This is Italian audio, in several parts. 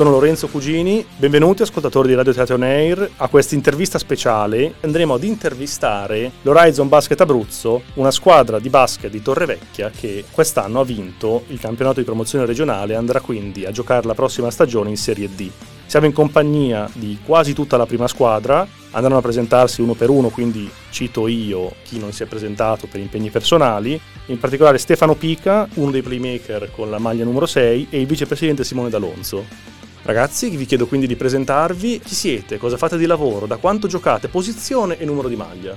Sono Lorenzo Cugini, benvenuti ascoltatori di Radio Teatro On Air a questa intervista speciale. Andremo ad intervistare l'Horizon Basket Abruzzo, una squadra di basket di Torrevecchia che quest'anno ha vinto il campionato di promozione regionale e andrà quindi a giocare la prossima stagione in Serie D. Siamo in compagnia di quasi tutta la prima squadra, andranno a presentarsi uno per uno, quindi cito io chi non si è presentato per impegni personali, in particolare Stefano Pica, uno dei playmaker con la maglia numero 6 e il vicepresidente Simone D'Alonso. Ragazzi, vi chiedo quindi di presentarvi. Chi siete? Cosa fate di lavoro? Da quanto giocate? Posizione e numero di maglia?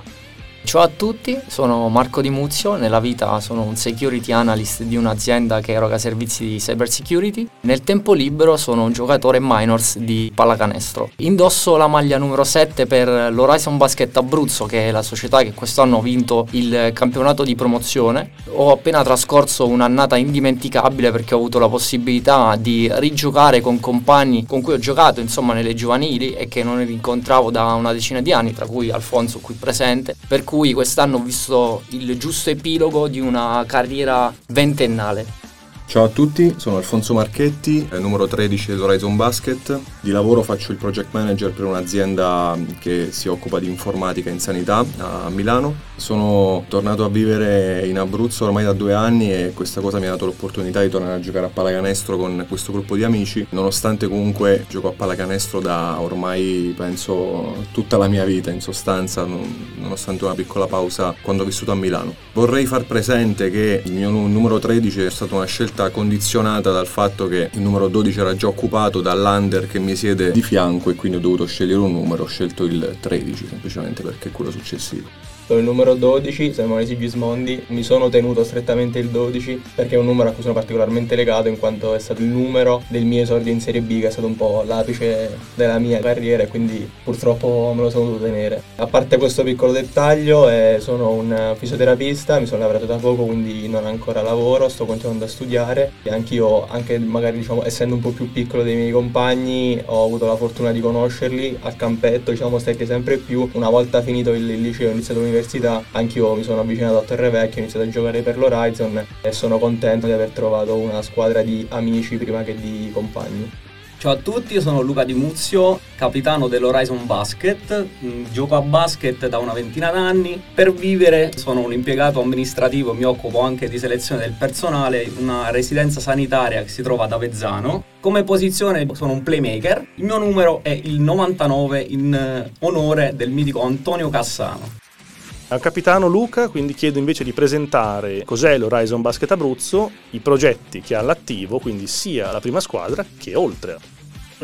Ciao a tutti, sono Marco Di Muzio, nella vita sono un security analyst di un'azienda che eroga servizi di cyber security. Nel tempo libero sono un giocatore minors di pallacanestro. Indosso la maglia numero 7 per l'Horizon Basket Abruzzo, che è la società che quest'anno ha vinto il campionato di promozione. Ho appena trascorso un'annata indimenticabile perché ho avuto la possibilità di rigiocare con compagni con cui ho giocato insomma nelle giovanili e che non rincontravo da una decina di anni, tra cui Alfonso qui presente. Per cui quest'anno ho visto il giusto epilogo di una carriera ventennale. Ciao a tutti, sono Alfonso Marchetti, numero 13 dell'Horizon Basket. Di lavoro faccio il project manager per un'azienda che si occupa di informatica in sanità a Milano. Sono tornato a vivere in Abruzzo ormai da due anni e questa cosa mi ha dato l'opportunità di tornare a giocare a pallacanestro con questo gruppo di amici, nonostante comunque gioco a pallacanestro da ormai penso tutta la mia vita in sostanza, nonostante una piccola pausa quando ho vissuto a Milano. Vorrei far presente che il mio numero 13 è stata una scelta condizionata dal fatto che il numero 12 era già occupato dall'under che mi siede di fianco e quindi ho dovuto scegliere un numero, ho scelto il 13 semplicemente perché è quello successivo. Sono il numero 12, Simone Sigismondi, mi sono tenuto strettamente il 12 perché è un numero a cui sono particolarmente legato in quanto è stato il numero del mio esordio in Serie B che è stato un po' l'apice della mia carriera e quindi purtroppo me lo sono dovuto tenere. A parte questo piccolo dettaglio eh, sono un fisioterapista, mi sono lavorato da poco quindi non ancora lavoro, sto continuando a studiare e anch'io, anche magari diciamo essendo un po' più piccolo dei miei compagni, ho avuto la fortuna di conoscerli al campetto, diciamo stretti sempre più. Una volta finito il liceo ho iniziato l'università all'università anch'io mi sono avvicinato a Torrevecchio, ho iniziato a giocare per l'Horizon e sono contento di aver trovato una squadra di amici prima che di compagni. Ciao a tutti, io sono Luca Di Muzio, capitano dell'Horizon Basket, mm, gioco a basket da una ventina d'anni, per vivere sono un impiegato amministrativo, mi occupo anche di selezione del personale in una residenza sanitaria che si trova ad Avezzano. Come posizione sono un playmaker, il mio numero è il 99 in eh, onore del mitico Antonio Cassano. Al capitano Luca quindi chiedo invece di presentare cos'è l'Horizon Basket Abruzzo, i progetti che ha all'attivo, quindi sia la prima squadra che oltre.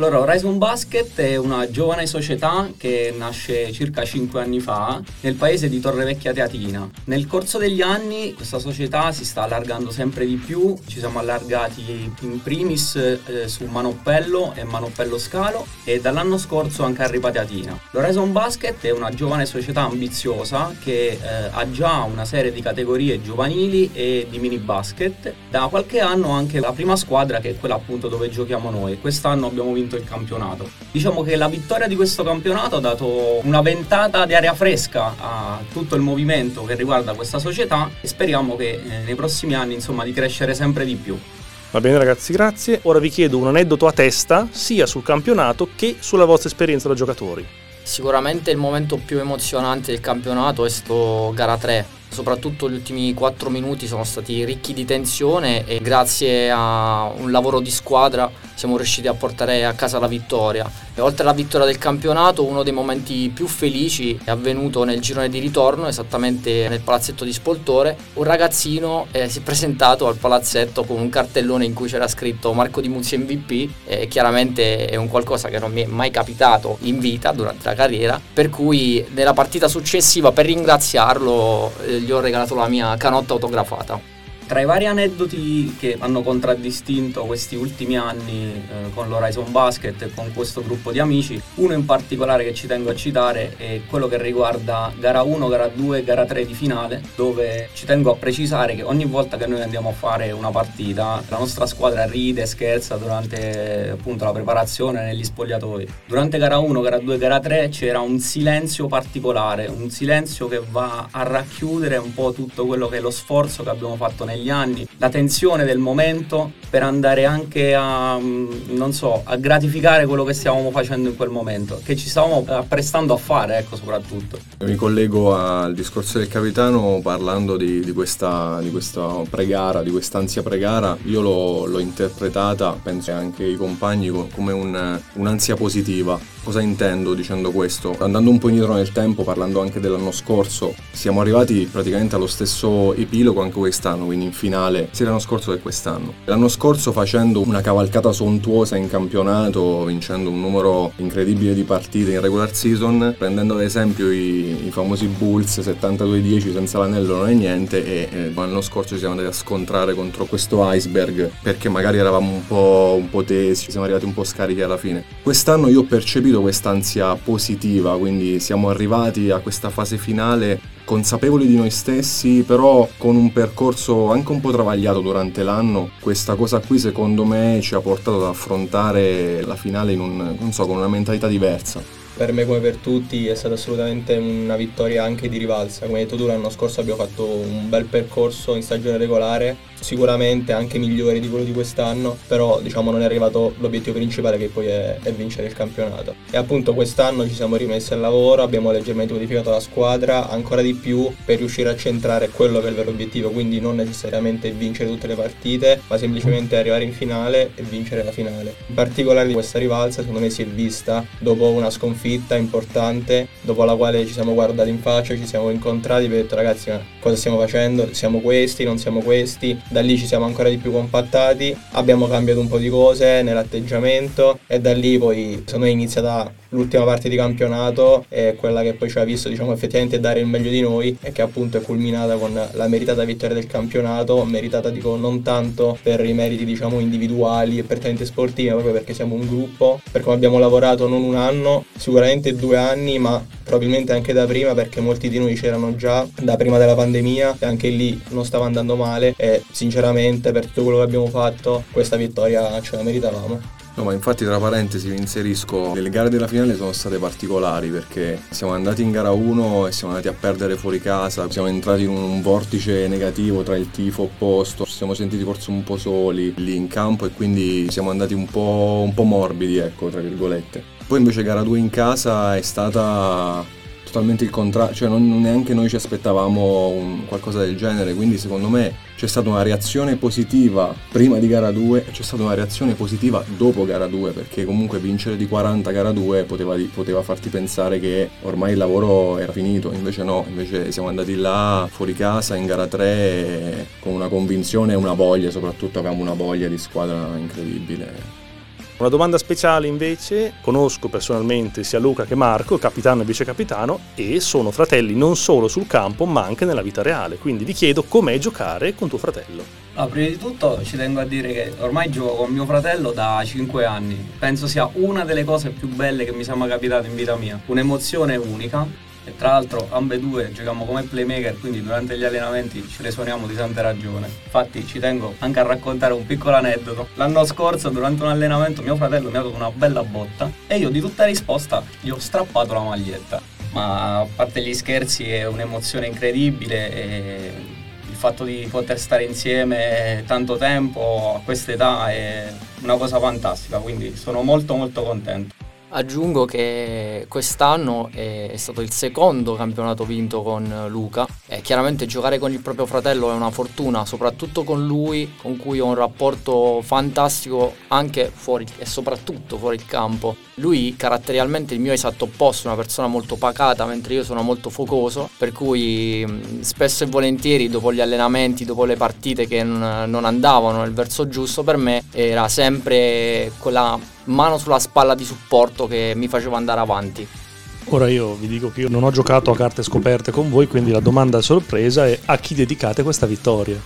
Allora, Horizon Basket è una giovane società che nasce circa 5 anni fa nel paese di Torrevecchia Teatina. Nel corso degli anni questa società si sta allargando sempre di più, ci siamo allargati in primis eh, su Manoppello e Manoppello Scalo e dall'anno scorso anche a Ripa Teatina. L'Horizon Basket è una giovane società ambiziosa che eh, ha già una serie di categorie giovanili e di mini basket. Da qualche anno anche la prima squadra che è quella appunto dove giochiamo noi. Quest'anno abbiamo vinto il campionato. Diciamo che la vittoria di questo campionato ha dato una ventata di aria fresca a tutto il movimento che riguarda questa società e speriamo che eh, nei prossimi anni insomma di crescere sempre di più. Va bene ragazzi, grazie. Ora vi chiedo un aneddoto a testa sia sul campionato che sulla vostra esperienza da giocatori. Sicuramente il momento più emozionante del campionato è sto gara 3 soprattutto gli ultimi 4 minuti sono stati ricchi di tensione e grazie a un lavoro di squadra siamo riusciti a portare a casa la vittoria. E oltre alla vittoria del campionato, uno dei momenti più felici è avvenuto nel girone di ritorno, esattamente nel palazzetto di Spoltore. Un ragazzino eh, si è presentato al palazzetto con un cartellone in cui c'era scritto Marco Di Muzzi MVP e chiaramente è un qualcosa che non mi è mai capitato in vita durante la carriera, per cui nella partita successiva per ringraziarlo eh, gli ho regalato la mia canotta autografata. Tra i vari aneddoti che hanno contraddistinto questi ultimi anni eh, con l'Horizon Basket e con questo gruppo di amici, uno in particolare che ci tengo a citare è quello che riguarda gara 1, gara 2 gara 3 di finale, dove ci tengo a precisare che ogni volta che noi andiamo a fare una partita, la nostra squadra ride e scherza durante appunto la preparazione negli spogliatoi. Durante gara 1, gara 2, gara 3 c'era un silenzio particolare, un silenzio che va a racchiudere un po' tutto quello che è lo sforzo che abbiamo fatto negli anni, la tensione del momento per andare anche a, mm, non so, a gratificare quello che stavamo facendo in quel momento, che ci stavamo apprestando a fare, ecco soprattutto. Mi collego al discorso del capitano parlando di, di, questa, di questa, pregara, di quest'ansia pregara, io l'ho, l'ho interpretata, penso anche i compagni, come un, un'ansia positiva. Cosa intendo dicendo questo? Andando un po' indietro nel tempo, parlando anche dell'anno scorso, siamo arrivati praticamente allo stesso epilogo anche quest'anno, quindi in finale sia l'anno scorso che quest'anno. L'anno scorso facendo una cavalcata sontuosa in campionato, vincendo un numero incredibile di partite in regular season, prendendo ad esempio i, i famosi Bulls 72-10 senza l'anello non è niente e eh, l'anno scorso ci siamo andati a scontrare contro questo iceberg perché magari eravamo un po', un po' tesi, siamo arrivati un po' scarichi alla fine. Quest'anno io ho percepito quest'ansia positiva, quindi siamo arrivati a questa fase finale consapevoli di noi stessi, però con un percorso anche un po' travagliato durante l'anno. Questa cosa qui secondo me ci ha portato ad affrontare la finale in un, so, con una mentalità diversa per me come per tutti è stata assolutamente una vittoria anche di rivalsa. Come hai detto tu l'anno scorso abbiamo fatto un bel percorso in stagione regolare, sicuramente anche migliore di quello di quest'anno, però diciamo non è arrivato l'obiettivo principale che poi è, è vincere il campionato. E appunto quest'anno ci siamo rimessi al lavoro, abbiamo leggermente modificato la squadra ancora di più per riuscire a centrare quello che è il vero obiettivo, quindi non necessariamente vincere tutte le partite, ma semplicemente arrivare in finale e vincere la finale. In particolare questa rivalsa secondo me si è vista dopo una sconfitta sconfitta importante dopo la quale ci siamo guardati in faccia, ci siamo incontrati e detto ragazzi ma cosa stiamo facendo? Siamo questi, non siamo questi? Da lì ci siamo ancora di più compattati, abbiamo cambiato un po' di cose nell'atteggiamento e da lì poi secondo me è iniziata l'ultima parte di campionato è quella che poi ci ha visto diciamo effettivamente dare il meglio di noi e che appunto è culminata con la meritata vittoria del campionato meritata dico non tanto per i meriti diciamo individuali e prettamente sportivi ma proprio perché siamo un gruppo per come abbiamo lavorato non un anno sicuramente due anni ma probabilmente anche da prima perché molti di noi c'erano già da prima della pandemia e anche lì non stava andando male e sinceramente per tutto quello che abbiamo fatto questa vittoria ce la meritavamo. No, ma infatti tra parentesi vi inserisco, le gare della finale sono state particolari perché siamo andati in gara 1 e siamo andati a perdere fuori casa, siamo entrati in un vortice negativo tra il tifo opposto, ci siamo sentiti forse un po' soli lì in campo e quindi siamo andati un po', un po morbidi, ecco, tra virgolette. Poi invece gara 2 in casa è stata totalmente il contrario, cioè non, neanche noi ci aspettavamo un, qualcosa del genere, quindi secondo me c'è stata una reazione positiva prima di gara 2 e c'è stata una reazione positiva dopo gara 2, perché comunque vincere di 40 gara 2 poteva, poteva farti pensare che ormai il lavoro era finito, invece no, invece siamo andati là fuori casa in gara 3 con una convinzione e una voglia, soprattutto avevamo una voglia di squadra incredibile. Una domanda speciale invece, conosco personalmente sia Luca che Marco, capitano e vice capitano, e sono fratelli non solo sul campo ma anche nella vita reale, quindi vi chiedo com'è giocare con tuo fratello. No, prima di tutto ci tengo a dire che ormai gioco con mio fratello da 5 anni, penso sia una delle cose più belle che mi sia mai capitato in vita mia, un'emozione unica e tra l'altro ambedue giochiamo come playmaker, quindi durante gli allenamenti ce le suoniamo di tante ragioni. Infatti ci tengo anche a raccontare un piccolo aneddoto. L'anno scorso durante un allenamento mio fratello mi ha dato una bella botta e io di tutta risposta gli ho strappato la maglietta. Ma a parte gli scherzi è un'emozione incredibile e il fatto di poter stare insieme tanto tempo a questa età è una cosa fantastica, quindi sono molto molto contento. Aggiungo che quest'anno è stato il secondo campionato vinto con Luca e chiaramente giocare con il proprio fratello è una fortuna, soprattutto con lui con cui ho un rapporto fantastico anche fuori e soprattutto fuori il campo. Lui caratterialmente il mio esatto opposto, una persona molto pacata mentre io sono molto focoso, per cui spesso e volentieri dopo gli allenamenti, dopo le partite che non andavano nel verso giusto per me era sempre quella mano sulla spalla di supporto che mi faceva andare avanti. Ora io vi dico che io non ho giocato a carte scoperte con voi, quindi la domanda sorpresa è a chi dedicate questa vittoria?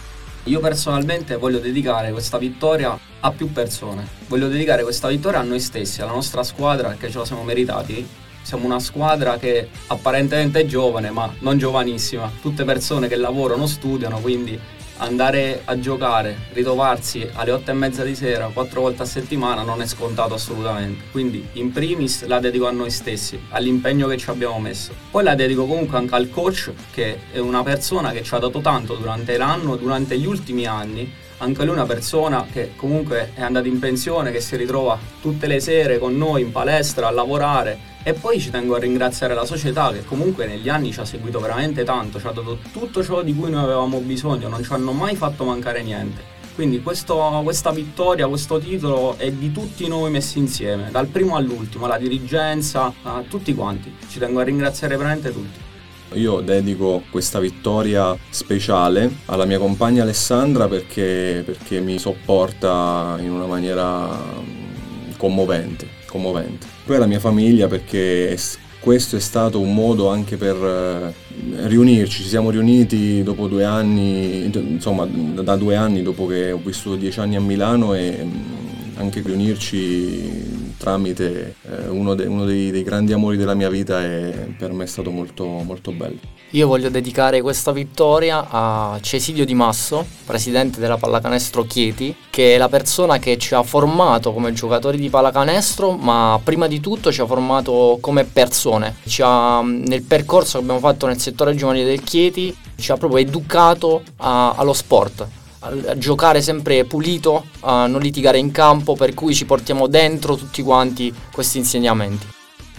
Io personalmente voglio dedicare questa vittoria a più persone. Voglio dedicare questa vittoria a noi stessi, alla nostra squadra, perché ce la siamo meritati. Siamo una squadra che apparentemente è giovane, ma non giovanissima. Tutte persone che lavorano, studiano, quindi andare a giocare, ritrovarsi alle 8 e mezza di sera, quattro volte a settimana non è scontato assolutamente. Quindi in primis la dedico a noi stessi, all'impegno che ci abbiamo messo. Poi la dedico comunque anche al coach che è una persona che ci ha dato tanto durante l'anno, durante gli ultimi anni. Anche lui è una persona che comunque è andata in pensione, che si ritrova tutte le sere con noi in palestra a lavorare e poi ci tengo a ringraziare la società che comunque negli anni ci ha seguito veramente tanto, ci ha dato tutto ciò di cui noi avevamo bisogno, non ci hanno mai fatto mancare niente. Quindi questo, questa vittoria, questo titolo è di tutti noi messi insieme, dal primo all'ultimo, la dirigenza, a tutti quanti. Ci tengo a ringraziare veramente tutti. Io dedico questa vittoria speciale alla mia compagna Alessandra perché, perché mi sopporta in una maniera commovente, commovente. Poi alla mia famiglia perché questo è stato un modo anche per eh, riunirci, ci siamo riuniti dopo due anni, insomma da due anni dopo che ho vissuto dieci anni a Milano e mm, anche riunirci tramite eh, uno, de, uno dei, dei, grandi amori della mia vita e per me è stato molto, molto bello. Io voglio dedicare questa vittoria a Cesidio Di Masso, presidente della Pallacanestro Chieti, che è la persona che ci ha formato come giocatori di pallacanestro, ma prima di tutto ci ha formato come persone. Ha, nel percorso che abbiamo fatto nel settore giovanile del Chieti, ci ha proprio educato a, allo sport, a giocare sempre pulito, a non litigare in campo, per cui ci portiamo dentro tutti quanti questi insegnamenti.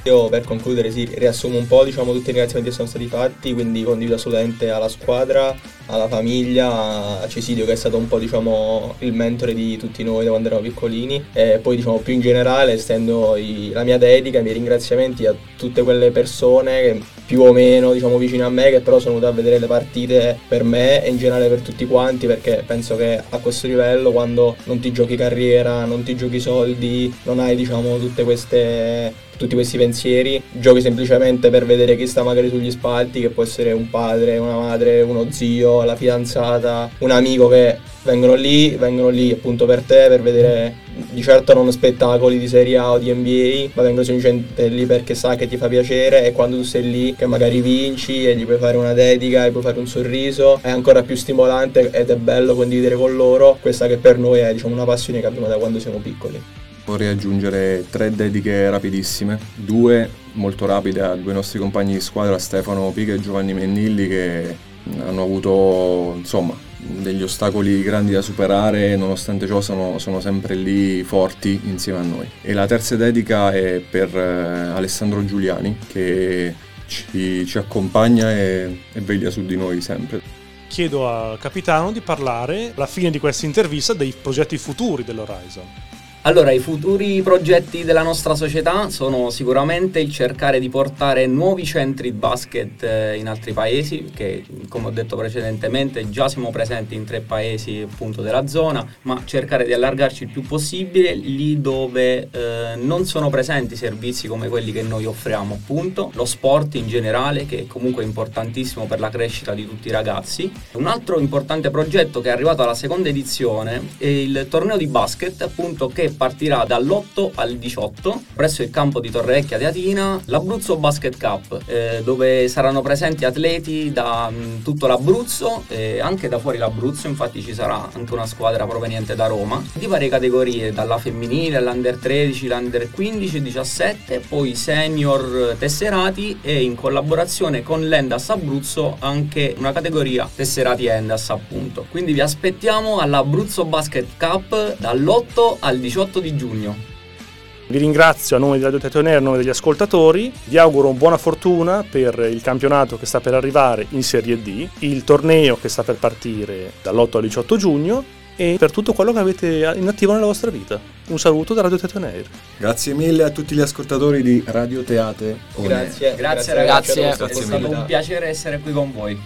Io per concludere sì, riassumo un po' diciamo, tutti i ringraziamenti che sono stati fatti, quindi condivido assolutamente alla squadra, alla famiglia, a Cesidio che è stato un po' diciamo, il mentore di tutti noi da quando eravamo piccolini e poi diciamo, più in generale estendo i, la mia dedica, i miei ringraziamenti a tutte quelle persone che più o meno diciamo, vicine a me che però sono venute a vedere le partite per me e in generale per tutti quanti perché penso che a questo livello quando non ti giochi carriera, non ti giochi soldi, non hai diciamo, tutte queste tutti questi pensieri, giochi semplicemente per vedere chi sta magari sugli spalti, che può essere un padre, una madre, uno zio, la fidanzata, un amico che vengono lì, vengono lì appunto per te, per vedere di certo non spettacoli di Serie A o di NBA, ma vengono semplicemente lì perché sa che ti fa piacere e quando tu sei lì che magari vinci e gli puoi fare una dedica, gli puoi fare un sorriso, è ancora più stimolante ed è bello condividere con loro questa che per noi è diciamo una passione che abbiamo da quando siamo piccoli. Vorrei aggiungere tre dediche rapidissime, due molto rapide a due nostri compagni di squadra, Stefano Pica e Giovanni Mennilli, che hanno avuto insomma, degli ostacoli grandi da superare, nonostante ciò sono, sono, sempre lì forti insieme a noi. E la terza dedica è per eh, Alessandro Giuliani, che ci, ci accompagna e, e veglia su di noi sempre chiedo al capitano di parlare alla fine di questa intervista dei progetti futuri dell'Horizon. Allora, i futuri progetti della nostra società sono sicuramente il cercare di portare nuovi centri basket eh, in altri paesi, che come ho detto precedentemente già siamo presenti in tre paesi appunto della zona, ma cercare di allargarci il più possibile lì dove eh, non sono presenti servizi come quelli che noi offriamo, appunto, lo sport in generale, che è comunque importantissimo per la crescita di tutti i ragazzi. Un altro importante progetto che è arrivato alla seconda edizione è il torneo di basket, appunto, che partirà dall'8 al 18 presso il campo di Torrevecchia Teatina l'Abruzzo Basket Cup, eh, dove saranno presenti atleti da mh, mm, tutto l'Abruzzo e anche da fuori l'Abruzzo, infatti ci sarà anche una squadra proveniente da Roma, di varie categorie, dalla femminile all'under 13, l'under 15 e 17, poi senior tesserati e in collaborazione con l'Endas Abruzzo anche una categoria tesserati Endas appunto. Quindi vi aspettiamo all'Abruzzo Basket Cup dall'8 al 18 18 di giugno. Vi ringrazio a nome di Radio Tetonere, a nome degli ascoltatori, vi auguro buona fortuna per il campionato che sta per arrivare in Serie D, il torneo che sta per partire dall'8 al 18 giugno e per tutto quello che avete in attivo nella vostra vita. Un saluto da Radio Teatoneir. Grazie mille a tutti gli ascoltatori di Radio Teate. Grazie, grazie, grazie ragazzi, grazie. è stato un piacere essere qui con voi.